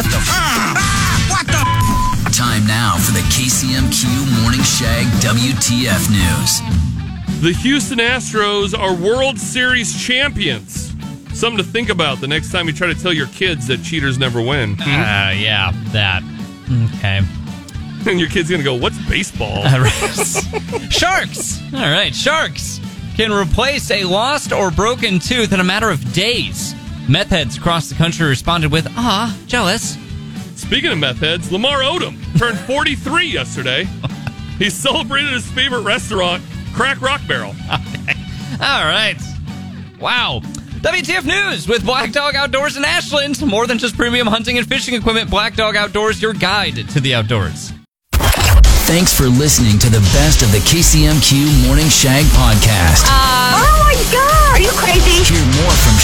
What the? F- What the? Time now for the KCMQ Morning Shag WTF News. The Houston Astros are World Series champions. Something to think about the next time you try to tell your kids that cheaters never win. Uh, yeah, that. Okay. And your kid's going to go, What's baseball? All right. sharks. All right, sharks can replace a lost or broken tooth in a matter of days. Meth heads across the country responded with, "Ah, jealous." Speaking of meth heads, Lamar Odom turned 43 yesterday. He celebrated his favorite restaurant, Crack Rock Barrel. All right. Wow. WTF News with Black Dog Outdoors in Ashland. More than just premium hunting and fishing equipment, Black Dog Outdoors, your guide to the outdoors. Thanks for listening to the best of the KCMQ Morning Shag podcast. Oh